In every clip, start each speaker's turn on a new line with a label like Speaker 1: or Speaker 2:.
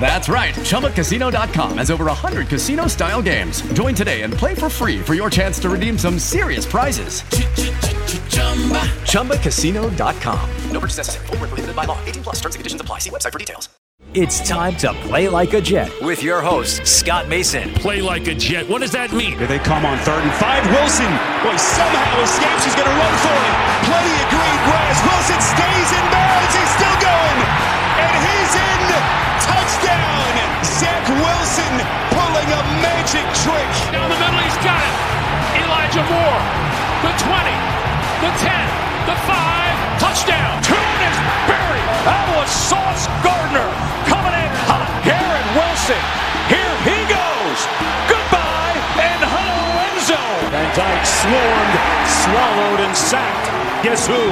Speaker 1: That's right. ChumbaCasino.com has over 100 casino style games. Join today and play for free for your chance to redeem some serious prizes. ChumbaCasino.com. No purchase necessary. Full prohibited by law. 18 plus terms and conditions apply. See website for details.
Speaker 2: It's time to play like a Jet with your host, Scott Mason.
Speaker 3: Play like a Jet. What does that mean?
Speaker 4: Here they come on third and five. Wilson, boy, somehow escapes. He's going to run for it. Plenty of green grass. Wilson stays in bounds. He's still going. Wilson pulling a magic trick.
Speaker 3: Down the middle, he's got it. Elijah Moore. The 20. The 10. The 5. Touchdown. Two is buried. That was Sauce Gardner coming in hot. Garrett Wilson. Here he goes. Goodbye and hello Enzo.
Speaker 5: Van Dyke swarmed, swallowed, and sacked. Guess who?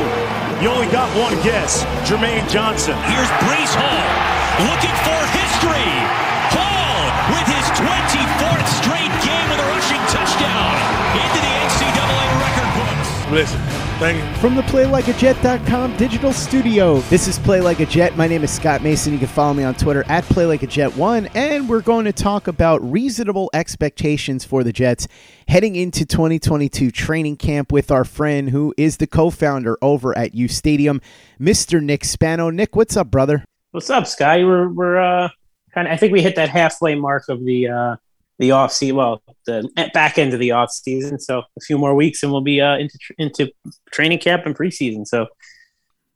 Speaker 5: You only got one guess. Jermaine Johnson.
Speaker 6: Here's Breece Hall looking for history. Hall with his 24th straight game with a rushing touchdown into the NCAA record books.
Speaker 5: Listen. Thank you.
Speaker 7: From the PlayLikeAJet.com digital studio, this is Play Like a Jet. My name is Scott Mason. You can follow me on Twitter at PlayLikeAJet1, and we're going to talk about reasonable expectations for the Jets heading into 2022 training camp with our friend who is the co-founder over at U Stadium, Mr. Nick Spano. Nick, what's up, brother?
Speaker 8: What's up, Sky? We're we're uh, kind of. I think we hit that halfway mark of the uh, the off season. Well, the back end of the off season. So a few more weeks, and we'll be uh, into into training camp and preseason. So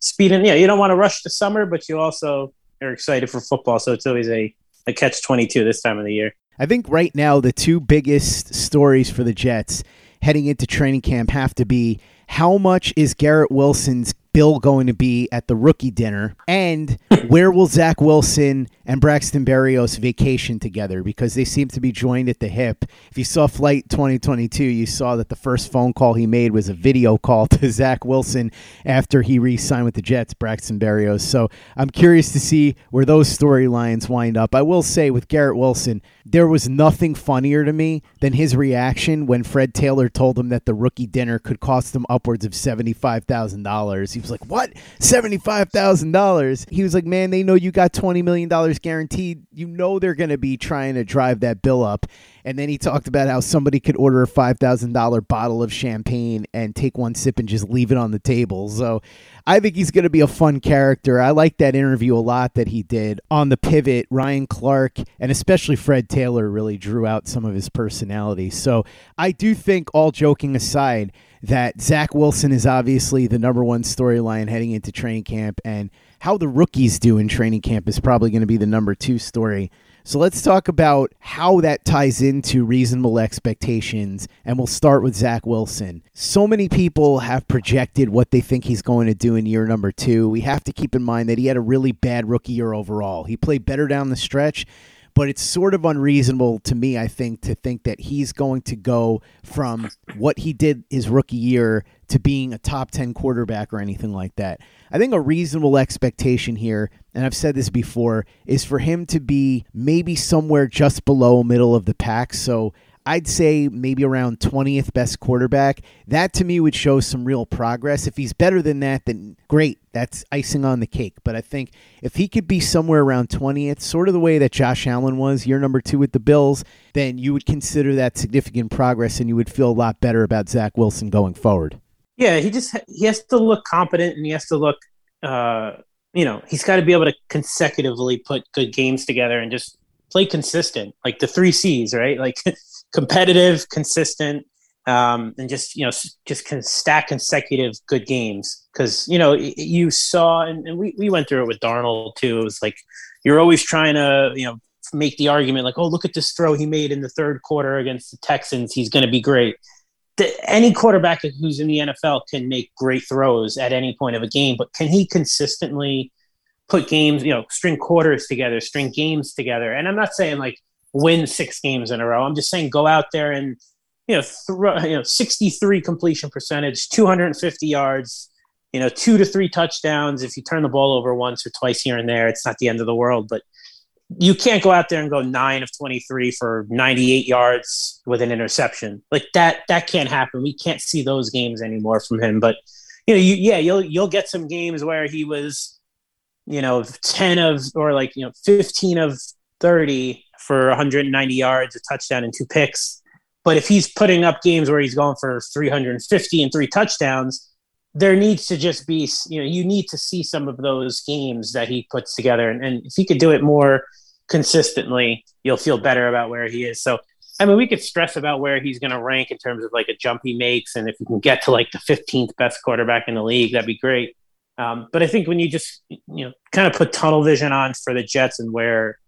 Speaker 8: speeding, yeah, you don't want to rush the summer, but you also are excited for football. So it's always a a catch twenty two this time of the year.
Speaker 7: I think right now the two biggest stories for the Jets heading into training camp have to be how much is Garrett Wilson's bill going to be at the rookie dinner? And where will Zach Wilson and Braxton Berrios vacation together? Because they seem to be joined at the hip. If you saw Flight 2022, you saw that the first phone call he made was a video call to Zach Wilson after he re signed with the Jets, Braxton Berrios. So I'm curious to see where those storylines wind up. I will say with Garrett Wilson, there was nothing funnier to me than his reaction when Fred Taylor told him that the rookie dinner could cost him upwards of $75,000. He was like, What? $75,000? He was like, Man, they know you got $20 million guaranteed. You know they're going to be trying to drive that bill up. And then he talked about how somebody could order a $5,000 bottle of champagne and take one sip and just leave it on the table. So I think he's going to be a fun character. I like that interview a lot that he did on the pivot. Ryan Clark and especially Fred Taylor really drew out some of his personality. So I do think, all joking aside, that Zach Wilson is obviously the number one storyline heading into training camp, and how the rookies do in training camp is probably going to be the number two story. So let's talk about how that ties into reasonable expectations. And we'll start with Zach Wilson. So many people have projected what they think he's going to do in year number two. We have to keep in mind that he had a really bad rookie year overall. He played better down the stretch, but it's sort of unreasonable to me, I think, to think that he's going to go from what he did his rookie year to being a top 10 quarterback or anything like that. I think a reasonable expectation here, and I've said this before, is for him to be maybe somewhere just below middle of the pack. So I'd say maybe around 20th best quarterback. That to me would show some real progress. If he's better than that, then great. That's icing on the cake. But I think if he could be somewhere around 20th, sort of the way that Josh Allen was year number two with the Bills, then you would consider that significant progress and you would feel a lot better about Zach Wilson going forward.
Speaker 8: Yeah, he just he has to look competent and he has to look uh you know, he's got to be able to consecutively put good games together and just play consistent, like the three C's, right? Like competitive, consistent, um, and just you know just can stack consecutive good games because you know you saw and, and, we, we went through it with Darnold too. It was like you're always trying to you know make the argument like oh look at this throw he made in the third quarter against the Texans he's going to be great. The, any quarterback who's in the NFL can make great throws at any point of a game, but can he consistently put games, you know, string quarters together, string games together. And I'm not saying like win six games in a row. I'm just saying go out there and you know throw you know 63 completion percentage, 250 yards, you know, two to three touchdowns. If you turn the ball over once or twice here and there, it's not the end of the world. But you can't go out there and go nine of 23 for 98 yards with an interception like that. That can't happen. We can't see those games anymore from him. But you know, you, yeah, you'll you'll get some games where he was you know, 10 of, or like, you know, 15 of 30 for 190 yards, a touchdown, and two picks. But if he's putting up games where he's going for 350 and three touchdowns, there needs to just be, you know, you need to see some of those games that he puts together. And, and if he could do it more consistently, you'll feel better about where he is. So, I mean, we could stress about where he's going to rank in terms of like a jump he makes. And if he can get to like the 15th best quarterback in the league, that'd be great. Um, but I think when you just you know kind of put tunnel vision on for the Jets and where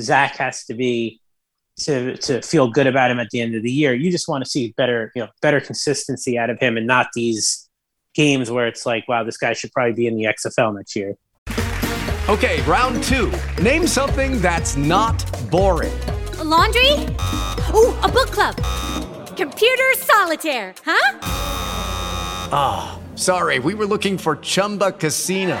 Speaker 8: Zach has to be to to feel good about him at the end of the year, you just want to see better you know better consistency out of him and not these games where it's like, wow, this guy should probably be in the XFL next year.
Speaker 1: Okay, round two. Name something that's not boring.
Speaker 9: A laundry. Ooh, a book club. Computer solitaire. Huh?
Speaker 1: Ah. Sorry, we were looking for Chumba Casino.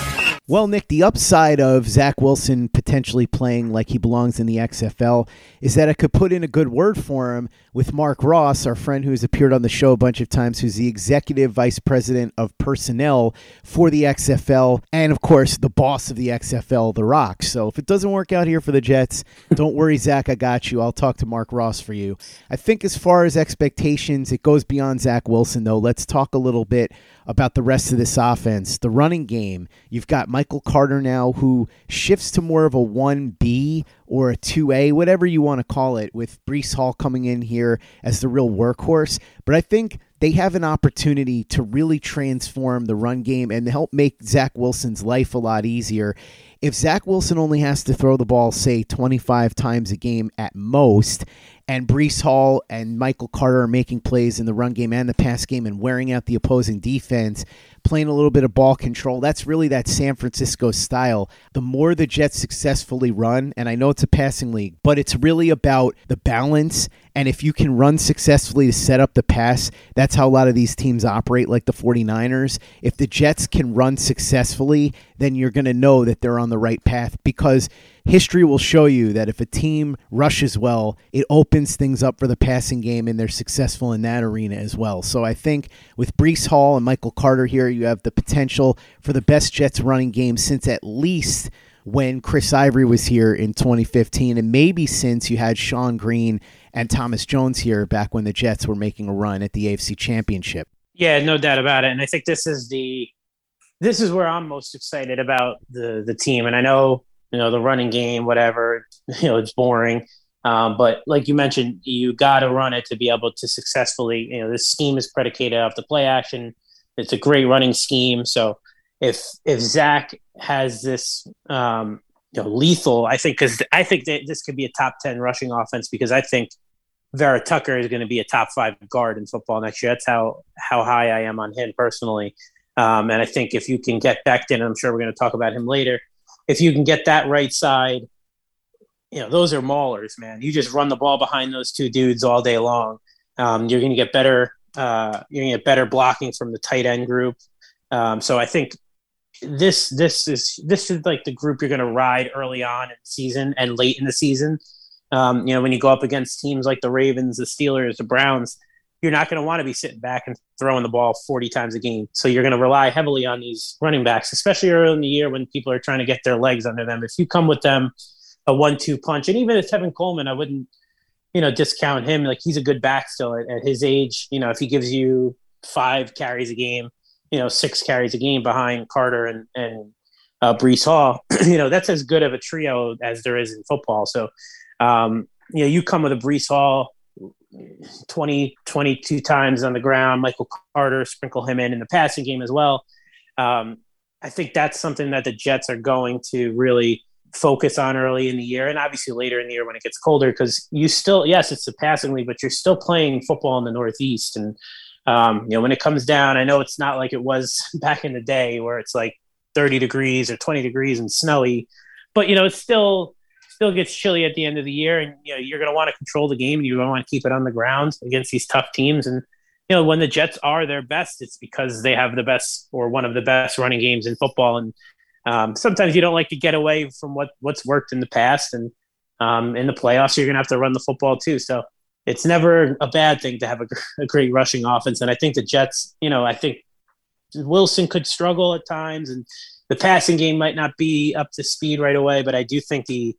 Speaker 7: Well, Nick, the upside of Zach Wilson potentially playing like he belongs in the XFL is that I could put in a good word for him with Mark Ross, our friend who's appeared on the show a bunch of times, who's the executive vice president of personnel for the XFL, and of course, the boss of the XFL, The Rock. So if it doesn't work out here for the Jets, don't worry, Zach, I got you. I'll talk to Mark Ross for you. I think as far as expectations, it goes beyond Zach Wilson, though. Let's talk a little bit about the rest of this offense. The running game, you've got Michael Carter now, who shifts to more of a 1B or a 2A, whatever you want to call it, with Breece Hall coming in here as the real workhorse. But I think they have an opportunity to really transform the run game and help make Zach Wilson's life a lot easier. If Zach Wilson only has to throw the ball, say, 25 times a game at most, and Breece Hall and Michael Carter are making plays in the run game and the pass game and wearing out the opposing defense, playing a little bit of ball control. That's really that San Francisco style. The more the Jets successfully run, and I know it's a passing league, but it's really about the balance. And if you can run successfully to set up the pass, that's how a lot of these teams operate, like the 49ers. If the Jets can run successfully, then you're going to know that they're on the right path because history will show you that if a team rushes well, it opens things up for the passing game and they're successful in that arena as well. So I think with Breece Hall and Michael Carter here, you have the potential for the best Jets running game since at least when Chris Ivory was here in 2015, and maybe since you had Shonn Greene and Thomas Jones here back when the Jets were making a run at the AFC Championship.
Speaker 8: Yeah, no doubt about it. And I think this is the this is where I'm most excited about the the team. And I know you know the running game, whatever. You know, it's boring. Um, but like you mentioned, you got to run it to be able to successfully. You know, this scheme is predicated off the play action. It's a great running scheme. So if if Zach has this, um, you know, lethal, I think because I think that this could be a top ten rushing offense because I think Vera Tucker is going to be a top five guard in football next year. That's how how high I am on him personally. Um, and I think if you can get Becton, I'm sure we're going to talk about him later if you can get that right side, you know, those are maulers, man. You just run the ball behind those two dudes all day long. Um, you're going to get better. Uh, you're going to get better blocking from the tight end group. Um, so I think this this is this is like the group you're going to ride early on in the season and late in the season. Um, you know, when you go up against teams like the Ravens, the Steelers, the Browns, you're not going to want to be sitting back and throwing the ball 40 times a game. So you're going to rely heavily on these running backs, especially early in the year when people are trying to get their legs under them. If you come with them a one-two punch, and even if Tevin Coleman, I wouldn't, you know, discount him. Like he's a good back still at, at his age. You know, if he gives you five carries a game, you know, six carries a game behind Carter and and uh, Breece Hall, you know, that's as good of a trio as there is in football. So, um, you know, you come with a Breece Hall 20, 22 times on the ground. Michael Carter, sprinkle him in in the passing game as well. Um, I think that's something that the Jets are going to really focus on early in the year and obviously later in the year when it gets colder because you still, yes, it's a passing league, but you're still playing football in the Northeast. And, um, you know, when it comes down, I know it's not like it was back in the day where it's like 30 degrees or 20 degrees and snowy, but, you know, it's still still gets chilly at the end of the year, and you know you're going to want to control the game, and you're going to want to keep it on the ground against these tough teams. And you know when the Jets are their best, it's because they have the best or one of the best running games in football. And um, sometimes you don't like to get away from what what's worked in the past, and um, in the playoffs you're going to have to run the football too. So it's never a bad thing to have a, a great rushing offense. And I think the Jets, you know, I think Wilson could struggle at times, and the passing game might not be up to speed right away. But I do think the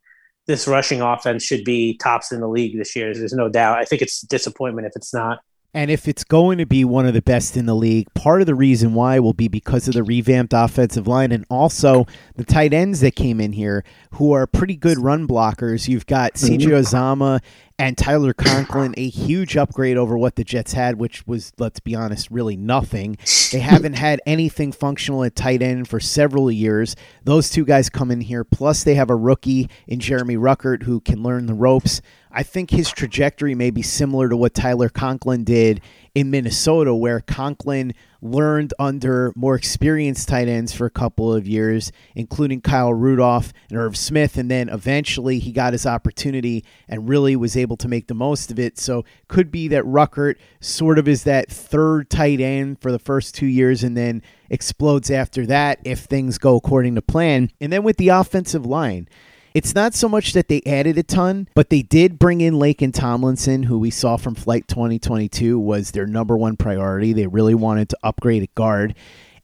Speaker 8: this rushing offense should be tops in the league this year. There's no doubt. I think it's disappointment if it's not.
Speaker 7: And if it's going to be one of the best in the league, part of the reason why will be because of the revamped offensive line and also the tight ends that came in here who are pretty good run blockers. You've got CJ mm-hmm. And Tyler Conklin, a huge upgrade over what the Jets had, which was, let's be honest, really nothing. They haven't had anything functional at tight end for several years. Those two guys come in here, plus they have a rookie in Jeremy Ruckert who can learn the ropes. I think his trajectory may be similar to what Tyler Conklin did in Minnesota, where Conklin learned under more experienced tight ends for a couple of years, including Kyle Rudolph and Irv Smith. And then eventually he got his opportunity and really was able to make the most of it. So could be that Ruckert sort of is that third tight end for the first two years and then explodes after that if things go according to plan. And then with the offensive line, it's not so much that they added a ton, but they did bring in Laken Tomlinson, who we saw from Flight 2022 was their number one priority. They really wanted to upgrade at guard.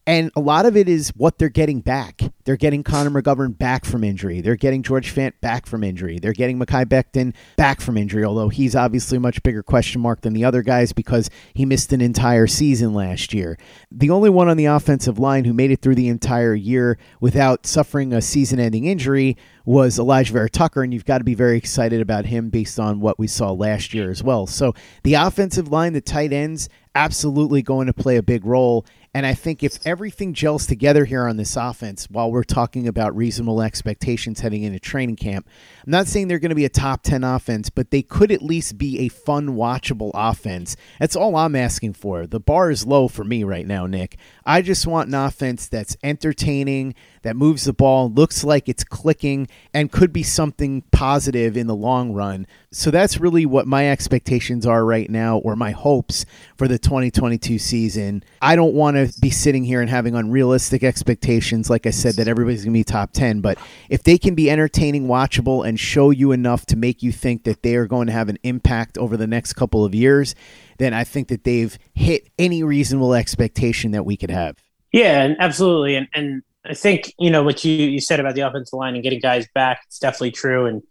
Speaker 7: And a lot of it is what they're getting back. They're getting Connor McGovern back from injury. They're getting George Fant back from injury. They're getting Mekhi Becton back from injury, although he's obviously a much bigger question mark than the other guys because he missed an entire season last year. The only one on the offensive line who made it through the entire year without suffering a season ending injury was Elijah Vera-Tucker, and you've got to be very excited about him based on what we saw last year as well. So the offensive line, the tight ends, absolutely going to play a big role. And I think if everything gels together here on this offense, while we're talking about reasonable expectations heading into training camp, I'm not saying they're going to be a top 10 offense, but they could at least be a fun, watchable offense. That's all I'm asking for. The bar is low for me right now, Nick. I just want an offense that's entertaining, that moves the ball, looks like it's clicking, and could be something positive in the long run. So that's really what my expectations are right now, or my hopes for the 2022 season. I don't want to be sitting here and having unrealistic expectations, like I said, that everybody's going to be top 10. But if they can be entertaining, watchable, and show you enough to make you think that they are going to have an impact over the next couple of years, then I think that they've hit any reasonable expectation that we could have.
Speaker 8: Yeah, and absolutely. And, and I think, you know, what you, you said about the offensive line and getting guys back, it's definitely true. And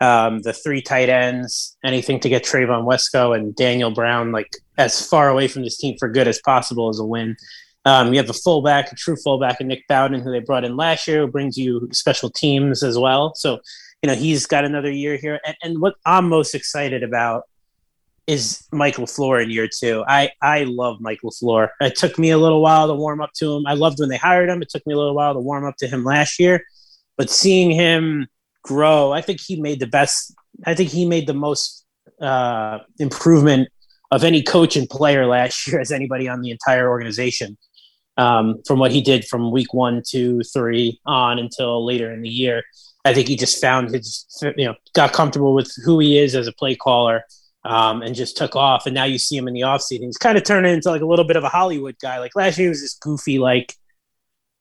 Speaker 8: um, the three tight ends, anything to get Trevon Wesco and Daniel Brown like as far away from this team for good as possible is a win. Um, you have a fullback, a true fullback, and Nick Bawden, who they brought in last year, who brings you special teams as well. So, you know, he's got another year here. And, and what I'm most excited about is Michael LaFleur in year two. I, I love Michael LaFleur. It took me a little while to warm up to him. I loved when they hired him. It took me a little while to warm up to him last year. But seeing him grow, I think he made the best, I think he made the most uh, improvement of any coach and player last year as anybody on the entire organization um, from what he did from week one, two, three on until later in the year. I think he just found his, you know, got comfortable with who he is as a play caller um, and just took off. And now you see him in the offseason. He's kind of turning into like a little bit of a Hollywood guy. Like last year, he was this goofy, like,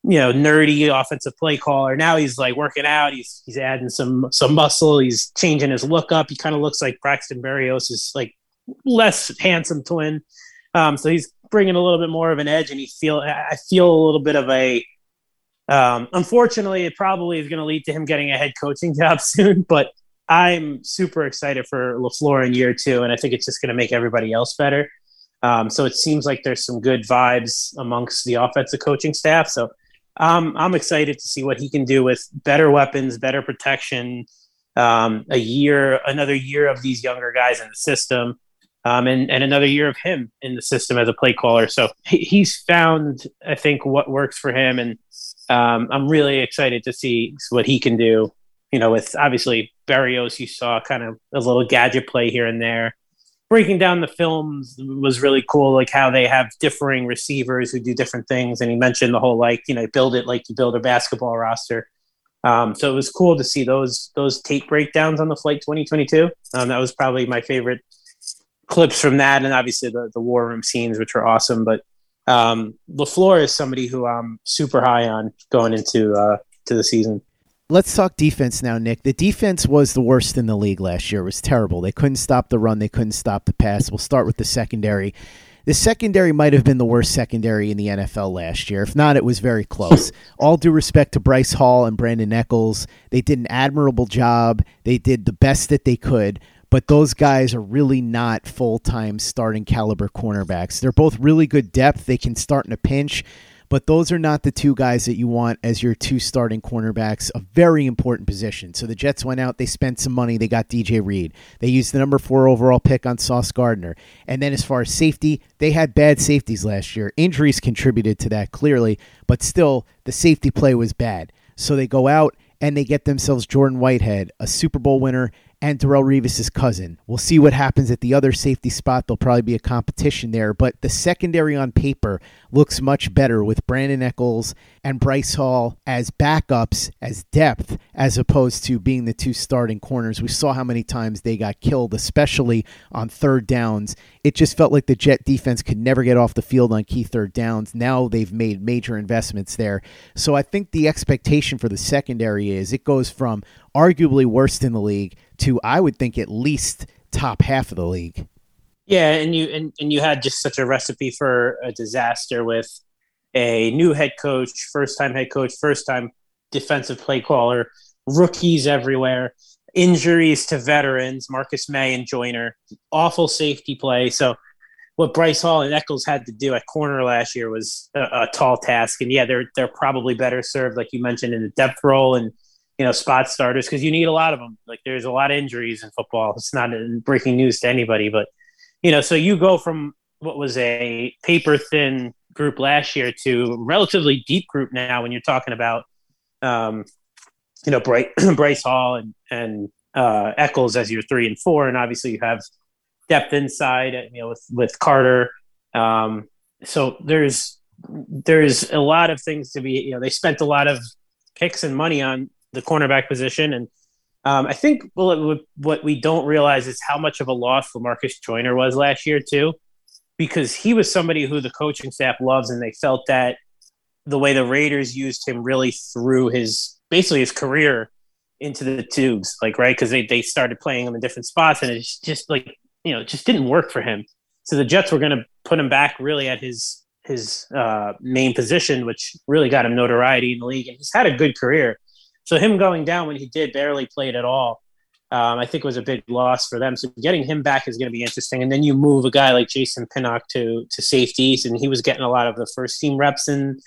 Speaker 8: you know, nerdy offensive play caller. Now he's like working out. He's he's adding some some muscle. He's changing his look up. He kind of looks like Braxton Berrios is like less handsome twin. Um, so he's bringing a little bit more of an edge, and he feel I feel a little bit of a. Um, unfortunately, it probably is going to lead to him getting a head coaching job soon, but I'm super excited for LaFleur in year two, and I think it's just going to make everybody else better. Um, so it seems like there's some good vibes amongst the offensive coaching staff. So um, I'm excited to see what he can do with better weapons, better protection, um, a year, another year of these younger guys in the system um, and, and another year of him in the system as a play caller. So he, he's found, I think, what works for him. And um, I'm really excited to see what he can do. You know, with obviously Berrios, you saw kind of a little gadget play here and there. Breaking down the films was really cool, like how they have differing receivers who do different things. And he mentioned the whole like, you know, build it like you build a basketball roster. Um, so it was cool to see those those tape breakdowns on the flight 2022. Um, that was probably my favorite clips from that, and obviously the the war room scenes, which were awesome. But um, Lafleur is somebody who I'm super high on going into uh, to the season.
Speaker 7: Let's talk defense now, Nick. The defense was the worst in the league last year. It was terrible. They couldn't stop the run. They couldn't stop the pass. We'll start with the secondary. The secondary might have been the worst secondary in the NFL last year. If not, it was very close. All due respect to Bryce Hall and Brandon Echols, they did an admirable job. They did the best that they could but those guys are really not full time starting caliber cornerbacks. They're both really good depth. They can start in a pinch, but those are not the two guys that you want as your two starting cornerbacks, a very important position. So the Jets went out, they spent some money, they got DJ Reed. They used the number four overall pick on Sauce Gardner. And then as far as safety, they had bad safeties last year. Injuries contributed to that clearly, but still, the safety play was bad. So they go out and they get themselves Jordan Whitehead, a Super Bowl winner and Darrelle Revis' cousin. We'll see what happens at the other safety spot. There'll probably be a competition there, but the secondary on paper looks much better with Brandon Echols and Bryce Hall as backups, as depth, as opposed to being the two starting corners. We saw how many times they got killed, especially on third downs. It just felt like the Jet defense could never get off the field on key third downs. Now they've made major investments there. So I think the expectation for the secondary is it goes from arguably worst in the league to I would think at least top half of the league.
Speaker 8: Yeah, and you and, and you had just such a recipe for a disaster with a new head coach, first time head coach, first time defensive play caller, rookies everywhere, injuries to veterans, Marcus Maye and Joyner, awful safety play. So what Bryce Hall and Echols had to do at corner last year was a, a, tall task. And yeah, they're they're probably better served, like you mentioned, in the depth role and you know spot starters because you need a lot of them. Like there's a lot of injuries in football. It's not breaking news to anybody, but you know, so you go from what was a paper thin group last year to relatively deep group now when you're talking about um, you know Bryce, Bryce Hall and and uh, Echols as your three and four, and obviously you have depth inside, you know, with with Carter. Um, so there's there's a lot of things to be. You know, they spent a lot of picks and money on the cornerback position, and um, I think well, what we don't realize is how much of a loss Lamarcus Joyner was last year too, because he was somebody who the coaching staff loves, and they felt that the way the Raiders used him really threw his basically his career into the tubes, like right because they they started playing him in different spots, and it's just like you know, it just didn't work for him. So the Jets were going to put him back really at his his uh, main position, which really got him notoriety in the league, and he's had a good career. So him going down when he did barely played at all, um, I think was a big loss for them. So getting him back is going to be interesting. And then you move a guy like Jason Pinnock to to safeties, and he was getting a lot of the first team reps in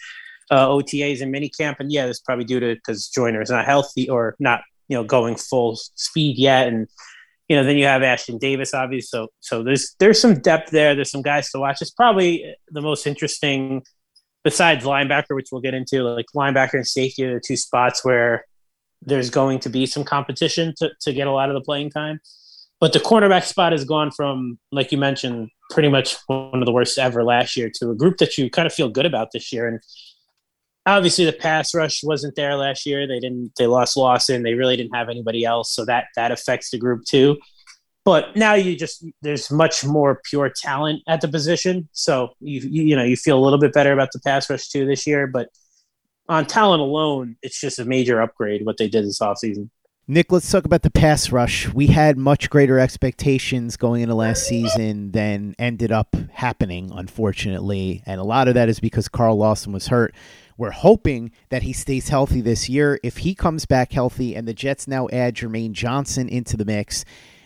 Speaker 8: uh, OTAs and minicamp. And yeah, that's probably due to because Joyner is not healthy or not you know going full speed yet, and you know, then you have Ashtyn Davis, obviously. So, so there's there's some depth there. There's some guys to watch. It's probably the most interesting, besides linebacker, which we'll get into. Like linebacker and safety are the two spots where there's going to be some competition to to get a lot of the playing time. But the cornerback spot has gone from, like you mentioned, pretty much one of the worst ever last year to a group that you kind of feel good about this year. And obviously the pass rush wasn't there last year. They didn't. They lost Lawson. They really didn't have anybody else, so that that affects the group too. But now you just there's much more pure talent at the position, so you you, know you feel a little bit better about the pass rush too this year. But on talent alone, it's just a major upgrade what they did this offseason.
Speaker 7: Nick, let's talk about the pass rush. We had much greater expectations going into last season than ended up happening, unfortunately. And a lot of that is because Carl Lawson was hurt. We're hoping that he stays healthy this year. If he comes back healthy and the Jets now add Jermaine Johnson into the mix,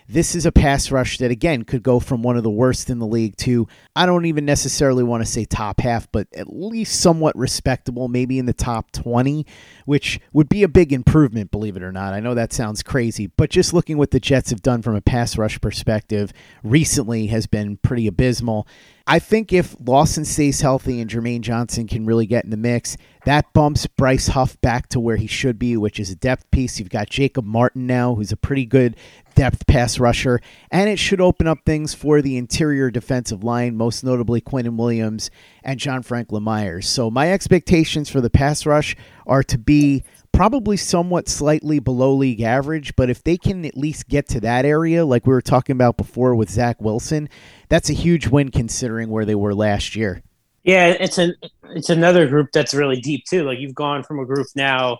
Speaker 7: this is a pass rush that, again, could go from one of the worst in the league to, I don't even necessarily want to say top half, but at least somewhat respectable, maybe in the top 20, which would be a big improvement, believe it or not. I know that sounds crazy, but just looking what the Jets have done from a pass rush perspective recently has been pretty abysmal. I think if Lawson stays healthy and Jermaine Johnson can really get in the mix, that bumps Bryce Huff back to where he should be, which is a depth piece. You've got Jacob Martin now, who's a pretty good depth pass rusher, and it should open up things for the interior defensive line, most notably Quinnen Williams and John Franklin Myers. So my expectations for the pass rush are to be probably somewhat slightly below league average, but if they can at least get to that area, like we were talking about before with Zach Wilson, that's a huge win considering where they were last year.
Speaker 8: Yeah, it's an it's another group that's really deep too. Like you've gone from a group now,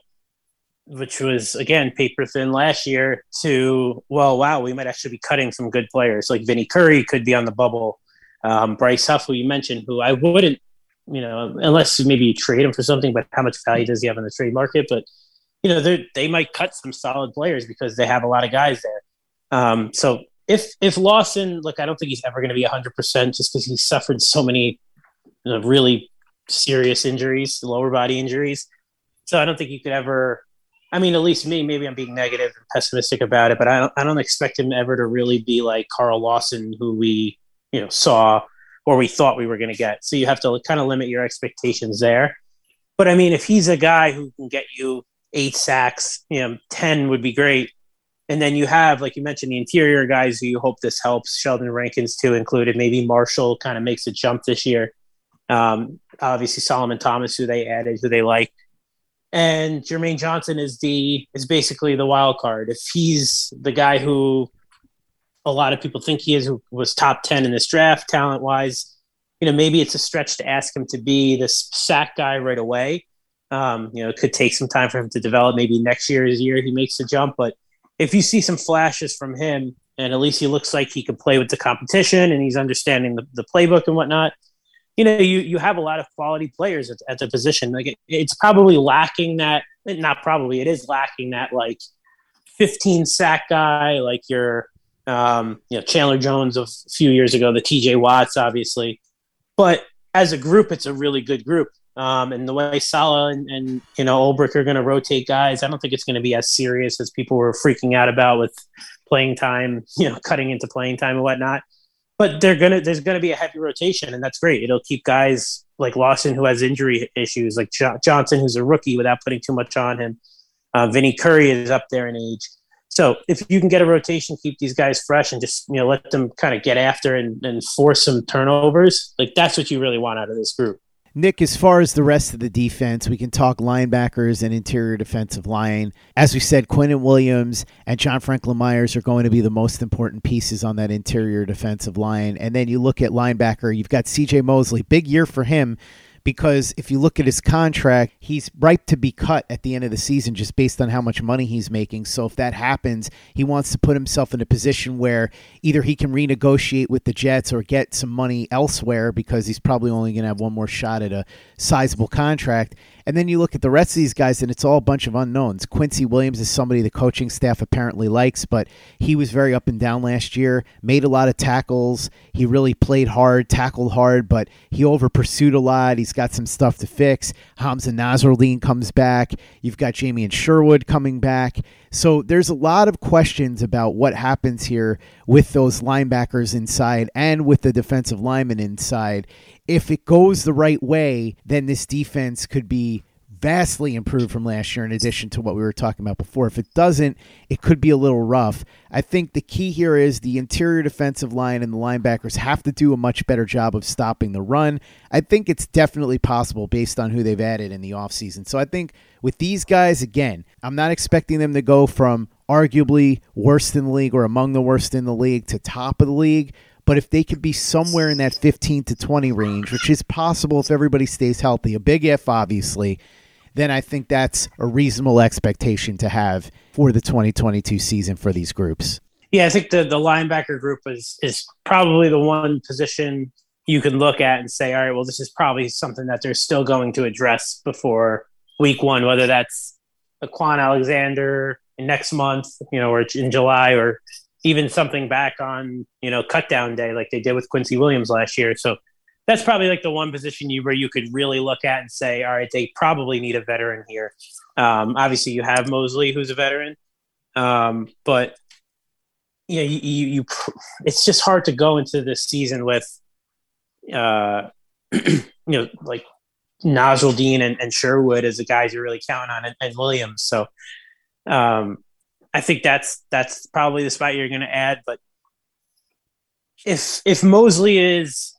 Speaker 8: which was again paper thin last year, to well, wow, we might actually be cutting some good players. Like Vinny Curry could be on the bubble. Um, Bryce Huff, who you mentioned, who I wouldn't, you know, unless maybe you trade him for something. But how much value does he have in the trade market? But you know, they they might cut some solid players because they have a lot of guys there. Um, so if if Lawson, look, I don't think he's ever going to be hundred percent just because he suffered so many you know, really serious injuries, lower body injuries. So I don't think you could ever. I mean, at least me, maybe I'm being negative and pessimistic about it, but I don't, I don't expect him ever to really be like Carl Lawson, who we, you know, saw or we thought we were going to get. So you have to kind of limit your expectations there. But I mean, if he's a guy who can get you eight sacks, you know, 10 would be great. And then you have, like you mentioned, the interior guys who you hope this helps. Sheldon Rankins, too, included. Maybe Marshall kind of makes a jump this year. Um, obviously, Solomon Thomas, who they added, who they like. And Jermaine Johnson is the is basically the wild card. If he's the guy who a lot of people think he is, was top ten in this draft, talent wise, you know, maybe it's a stretch to ask him to be this sack guy right away. Um, you know, it could take some time for him to develop. Maybe next year is year he makes the jump. But if you see some flashes from him, and at least he looks like he can play with the competition and he's understanding the, the playbook and whatnot, you know, you you have a lot of quality players at, at the position. Like it, it's probably lacking that. Not probably. It is lacking that like 15 sack guy, like your um, you know Chandler Jones of a few years ago, the T.J. Watts, obviously. But as a group, it's a really good group. Um, and the way Saleh and, and you know Ulbrich are going to rotate guys, I don't think it's going to be as serious as people were freaking out about with playing time, you know, cutting into playing time and whatnot. But they're gonna there's gonna be a heavy rotation, and that's great. It'll keep guys like Lawson who has injury issues, like Johnson who's a rookie without putting too much on him. Uh, Vinny Curry is up there in age. So if you can get a rotation, keep these guys fresh, and just you know let them kind of get after and, and force some turnovers, like that's what you really want out of this group.
Speaker 7: Nick, as far as the rest of the defense, we can talk linebackers and interior defensive line. As we said, Quinnen Williams and John Franklin Myers are going to be the most important pieces on that interior defensive line. And then you look at linebacker, you've got CJ Mosley. Big year for him because if you look at his contract, he's ripe to be cut at the end of the season just based on how much money he's making. So if that happens, he wants to put himself in a position where either he can renegotiate with the Jets or get some money elsewhere because he's probably only going to have one more shot at a sizable contract. And then you look at the rest of these guys, and it's all a bunch of unknowns. Quincy Williams is somebody the coaching staff apparently likes, but he was very up and down last year, made a lot of tackles. He really played hard, tackled hard, but he over pursued a lot. He's got some stuff to fix. Hamsah Nasirildeen comes back. You've got Jamien Sherwood coming back. So there's a lot of questions about what happens here with those linebackers inside and with the defensive linemen inside if it goes the right way, then this defense could be vastly improved from last year in addition to what we were talking about before. If it doesn't, it could be a little rough. I think the key here is the interior defensive line and the linebackers have to do a much better job of stopping the run. I think it's definitely possible based on who they've added in the offseason. So I think with these guys, again, I'm not expecting them to go from arguably worst in the league or among the worst in the league to top of the league. But if they could be somewhere in that 15 to 20 range, which is possible if everybody stays healthy, a big if, obviously, then I think that's a reasonable expectation to have for the 2022 season for these groups.
Speaker 8: Yeah, I think the, the linebacker group is is probably the one position you can look at and say, all right, well, this is probably something that they're still going to address before week one, whether that's a Kwon Alexander next month, you know, or in July, or even something back on you know cut down day like they did with Quincy Williams last year. So that's probably like the one position you where you could really look at and say, all right, they probably need a veteran here. Um, obviously, you have Mosley, who's a veteran, um, but know, you, you, you, it's just hard to go into this season with, uh, you know, like Nasirildeen and, and Sherwood as the guys you're really counting on, and, and Williams. So, um, I think that's that's probably the spot you're going to add. But if if Mosley is,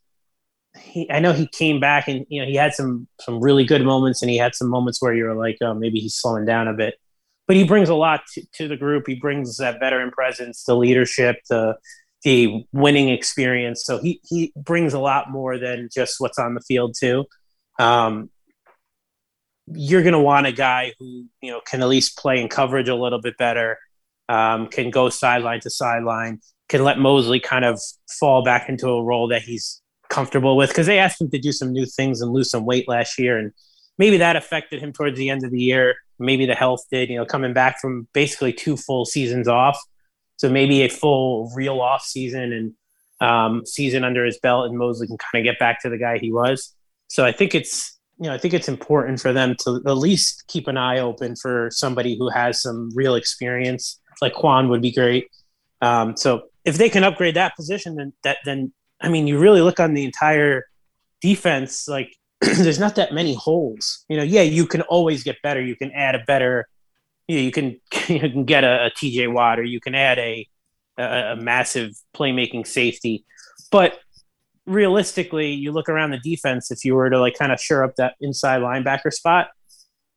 Speaker 8: he, I know he came back and you know he had some some really good moments and he had some moments where you're like, oh, maybe he's slowing down a bit. But he brings a lot to, to the group. He brings that veteran presence, the leadership, the the winning experience. So he he brings a lot more than just what's on the field too. Um, you're going to want a guy who you know can at least play in coverage a little bit better, um, can go sideline to sideline, can let Mosley kind of fall back into a role that he's comfortable with because they asked him to do some new things and lose some weight last year, and maybe that affected him towards the end of the year. Maybe the health did, you know, coming back from basically two full seasons off, so maybe a full real off season and um, season under his belt, and Mosley can kind of get back to the guy he was. So I think it's you know, I think it's important for them to at least keep an eye open for somebody who has some real experience. Like Kwon would be great. Um, so if they can upgrade that position, then that then I mean, you really look on the entire defense. Like there's not that many holes. You know, yeah, you can always get better. You can add a better. You, know, you can you can get a, a TJ Watt or you can add a, a a massive playmaking safety, but realistically, you look around the defense. If you were to like kind of shore up that inside linebacker spot,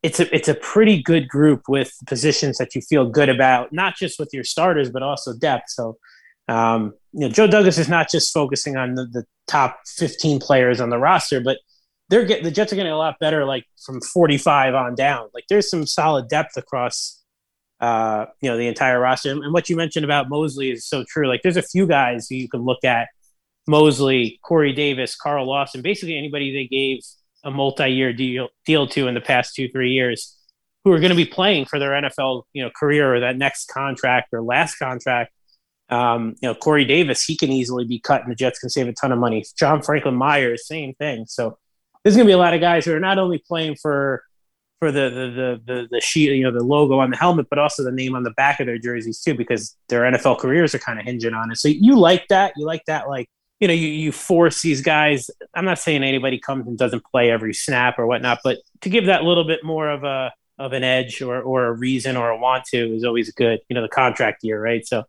Speaker 8: it's a it's a pretty good group with positions that you feel good about, not just with your starters, but also depth. So, um, you know, Joe Douglas is not just focusing on the, the top 15 players on the roster, but they're getting the Jets are getting a lot better, like from 45 on down. Like there's some solid depth across, uh, you know, the entire roster. And what you mentioned about Mosley is so true. Like there's a few guys who you can look at Mosley, Corey Davis, Carl Lawson, basically anybody they gave a multi-year deal deal to in the past two three years, who are going to be playing for their NFL you know career or that next contract or last contract. Um, you know, Corey Davis, he can easily be cut, and the Jets can save a ton of money. John Franklin Myers, same thing. So there's going to be a lot of guys who are not only playing for for the the the the, the sheet, you know, the logo on the helmet, but also the name on the back of their jerseys too, because their NFL careers are kind of hinging on it. So you like that? You like that? Like you know, you you force these guys. I'm not saying anybody comes and doesn't play every snap or whatnot, but to give that little bit more of a of an edge or or a reason or a want to is always good. You know, the contract year, right? So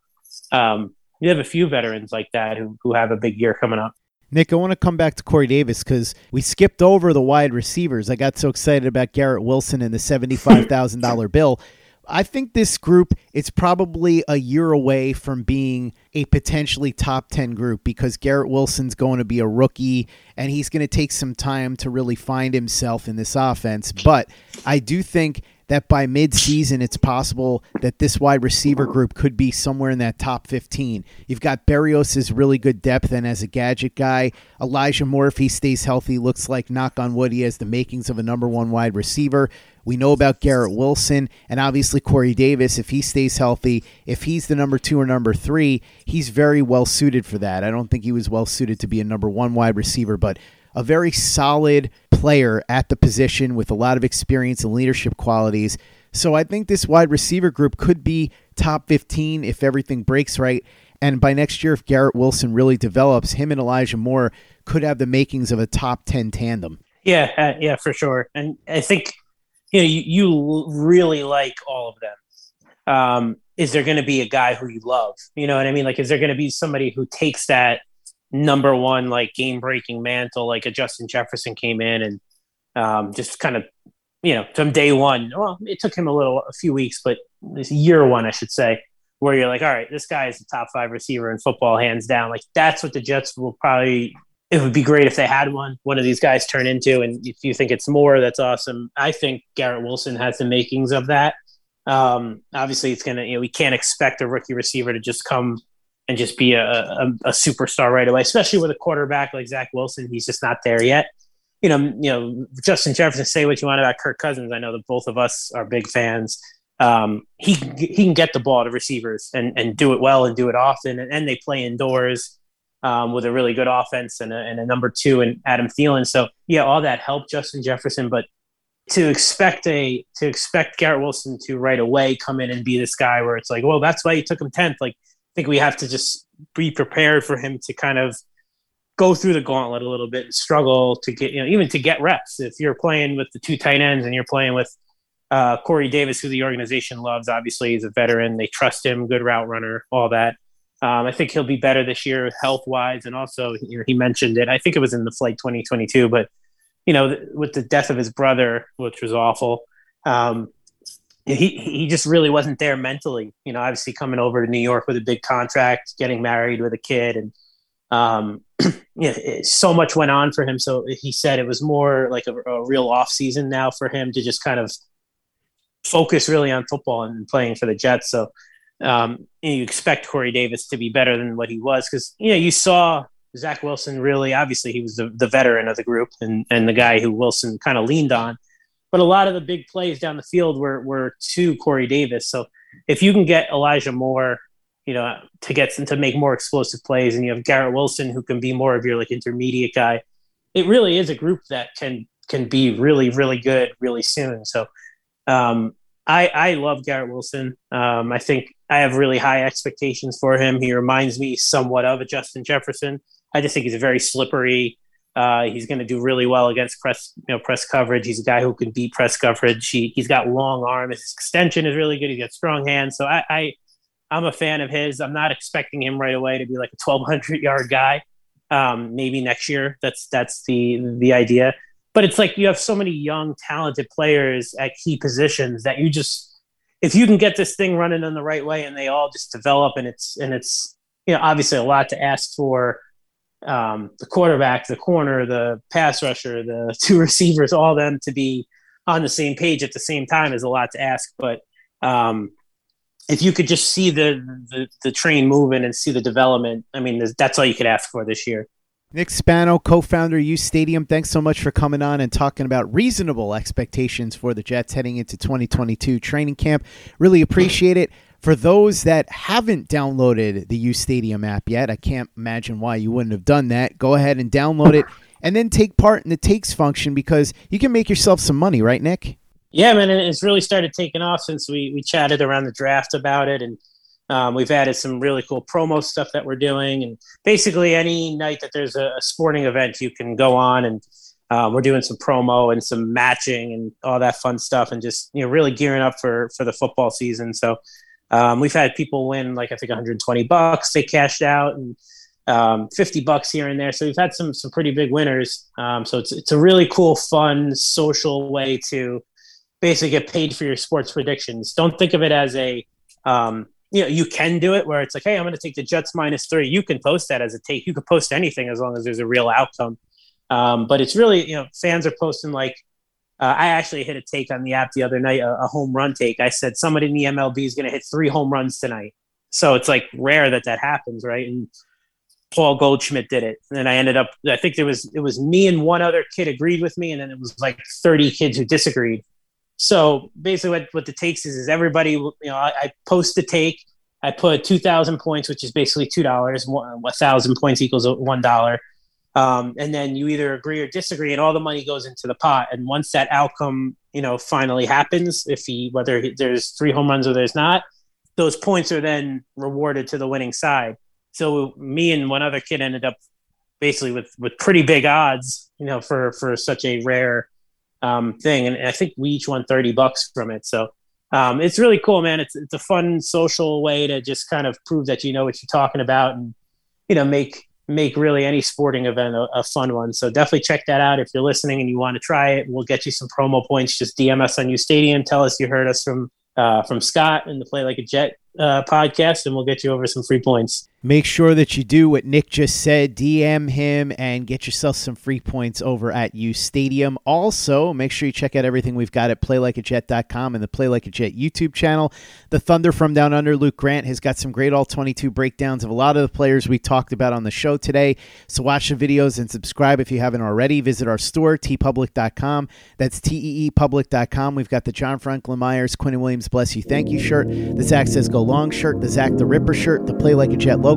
Speaker 8: um, you have a few veterans like that who who have a big year coming up.
Speaker 7: Nick, I want to come back to Corey Davis because we skipped over the wide receivers. I got so excited about Garrett Wilson and the $75,000 bill. I think this group it's probably a year away from being a potentially top 10 group because Garrett Wilson's going to be a rookie and he's going to take some time to really find himself in this offense. But I do think that by mid-season it's possible that this wide receiver group could be somewhere in that top 15. You've got Berrios' really good depth and as a gadget guy. Elijah Moore, if he stays healthy, looks like knock on wood, he has the makings of a number one wide receiver. We know about Garrett Wilson and obviously Corey Davis. If he stays healthy, if he's the number two or number three, he's very well suited for that. I don't think he was well suited to be a number one wide receiver, but a very solid player at the position with a lot of experience and leadership qualities. So I think this wide receiver group could be top 15 if everything breaks right. And by next year, if Garrett Wilson really develops, him and Elijah Moore could have the makings of a top 10 tandem.
Speaker 8: Yeah, uh, yeah, for sure. And I think you know you, you really like all of them. Um, is there going to be a guy who you love? You know what I mean? Like, is there going to be somebody who takes that number one like game breaking mantle like a Justin Jefferson came in and um, just kind of you know from day one. Well, it took him a little a few weeks, but this year one I should say, where you're like, all right, this guy is the top five receiver in football hands down. Like that's what the Jets will probably. It would be great if they had one. One of these guys turn into, and if you think it's more, that's awesome. I think Garrett Wilson has the makings of that. Um, obviously, it's gonna. You know, we can't expect a rookie receiver to just come and just be a, a, a, superstar right away, especially with a quarterback like Zach Wilson. He's just not there yet. You know, you know, Justin Jefferson. Say what you want about Kirk Cousins. I know that both of us are big fans. Um, he he can get the ball to receivers and, and do it well and do it often, and, and they play indoors um, with a really good offense and a, and a number two and Adam Thielen. So yeah, all that helped Justin Jefferson, but to expect a to expect Garrett Wilson to right away come in and be this guy where it's like, well, that's why you took him tenth. Like I think we have to just be prepared for him to kind of go through the gauntlet a little bit and struggle to get, you know, even to get reps. If you're playing with the two tight ends and you're playing with uh, Corey Davis, who the organization loves, obviously he's a veteran. They trust him, good route runner, all that. Um, I think he'll be better this year health wise. And also, you know, he mentioned it. I think it was in the flight 2022, but, you know, with the death of his brother, which was awful, um, he he just really wasn't there mentally. You know, obviously coming over to New York with a big contract, getting married with a kid, and um, you know, so much went on for him. So he said it was more like a, a real off season now for him to just kind of focus really on football and playing for the Jets. So um, you expect Corey Davis to be better than what he was because you know you saw Zach Wilson really obviously he was the, the veteran of the group and and the guy who Wilson kind of leaned on but a lot of the big plays down the field were were to Corey Davis. So if you can get Elijah Moore, you know, to get to make more explosive plays, and you have Garrett Wilson who can be more of your like intermediate guy, it really is a group that can can be really really good really soon. So um, I I love Garrett Wilson. Um, I think I have really high expectations for him. He reminds me somewhat of a Justin Jefferson. I just think he's a very slippery uh, he's going to do really well against press, you know, press coverage. He's a guy who can beat press coverage. He, he's got long arms. His extension is really good. He's got strong hands. So I, I, I'm a fan of his. I'm not expecting him right away to be like a 1,200 yard guy. Um, maybe next year. That's that's the the idea. But it's like you have so many young, talented players at key positions that you just, if you can get this thing running in the right way and they all just develop and it's and it's you know obviously a lot to ask for um, the quarterback, the corner, the pass rusher, the two receivers, all them to be on the same page at the same time is a lot to ask. But um, if you could just see the, the, the train moving and see the development, I mean, that's all you could ask for this year.
Speaker 7: Nick Spano, co-founder of Ustadium, thanks so much for coming on and talking about reasonable expectations for the Jets heading into 2022 training camp. Really appreciate it. For those that haven't downloaded the Ustadium app yet, I can't imagine why you wouldn't have done that. Go ahead and download it and then take part in the takes function because you can make yourself some money, right, Nick?
Speaker 8: Yeah, man, it's really started taking off since we we chatted around the draft about it, and um, we've added some really cool promo stuff that we're doing. And basically, any night that there's a, a sporting event, you can go on and um, we're doing some promo and some matching and all that fun stuff, and just you know really gearing up for for the football season. So um, we've had people win like I think 120 bucks. They cashed out and um, 50 bucks here and there. So we've had some some pretty big winners. Um, so it's it's a really cool, fun, social way to basically get paid for your sports predictions. Don't think of it as a um, you know you can do it where it's like, hey, I'm going to take the Jets minus three. You can post that as a take. You can post anything as long as there's a real outcome. Um, but it's really you know fans are posting like uh, I actually hit a take on the app the other night, a, a home run take. I said somebody in the MLB is going to hit three home runs tonight. So it's like rare that that happens, right? And Paul Goldschmidt did it, and I ended up. I think there was it was me and one other kid agreed with me, and then it was like thirty kids who disagreed. So basically, what, what the takes is is everybody. You know, I, I post a take. I put two thousand points, which is basically two dollars. Thousand points equals one dollar. Um, and then you either agree or disagree, and all the money goes into the pot. And once that outcome, you know, finally happens, if he whether he, there's three home runs or there's not, those points are then rewarded to the winning side. So me and one other kid ended up basically with with pretty big odds, you know, for for such a rare um, thing. And I think we each won thirty bucks from it. So um, it's really cool, man. It's it's a fun social way to just kind of prove that you know what you're talking about and you know make make really any sporting event a, a, fun one. So definitely check that out if you're listening and you want to try it. We'll get you some promo points. Just DM us on Ustadium. Tell us you heard us from uh, from Scott in the Play Like a Jet uh, podcast, and we'll get you over some free points.
Speaker 7: Make sure that you do what Nick just said. DM him and get yourself some free points over at Ustadium. Also, make sure you check out everything we've got at playlikeajet.com and the Play Like a Jet YouTube channel. The Thunder from Down Under, Luke Grant, has got some great all 22 breakdowns of a lot of the players we talked about on the show today. So watch the videos and subscribe if you haven't already. Visit our store, teepublic.com. That's teepublic.com. We've got the John Franklin Myers, Quinn Williams Bless You Thank You shirt, the Zach Says Go Long shirt, the Zach the Ripper shirt, the Play Like a Jet logo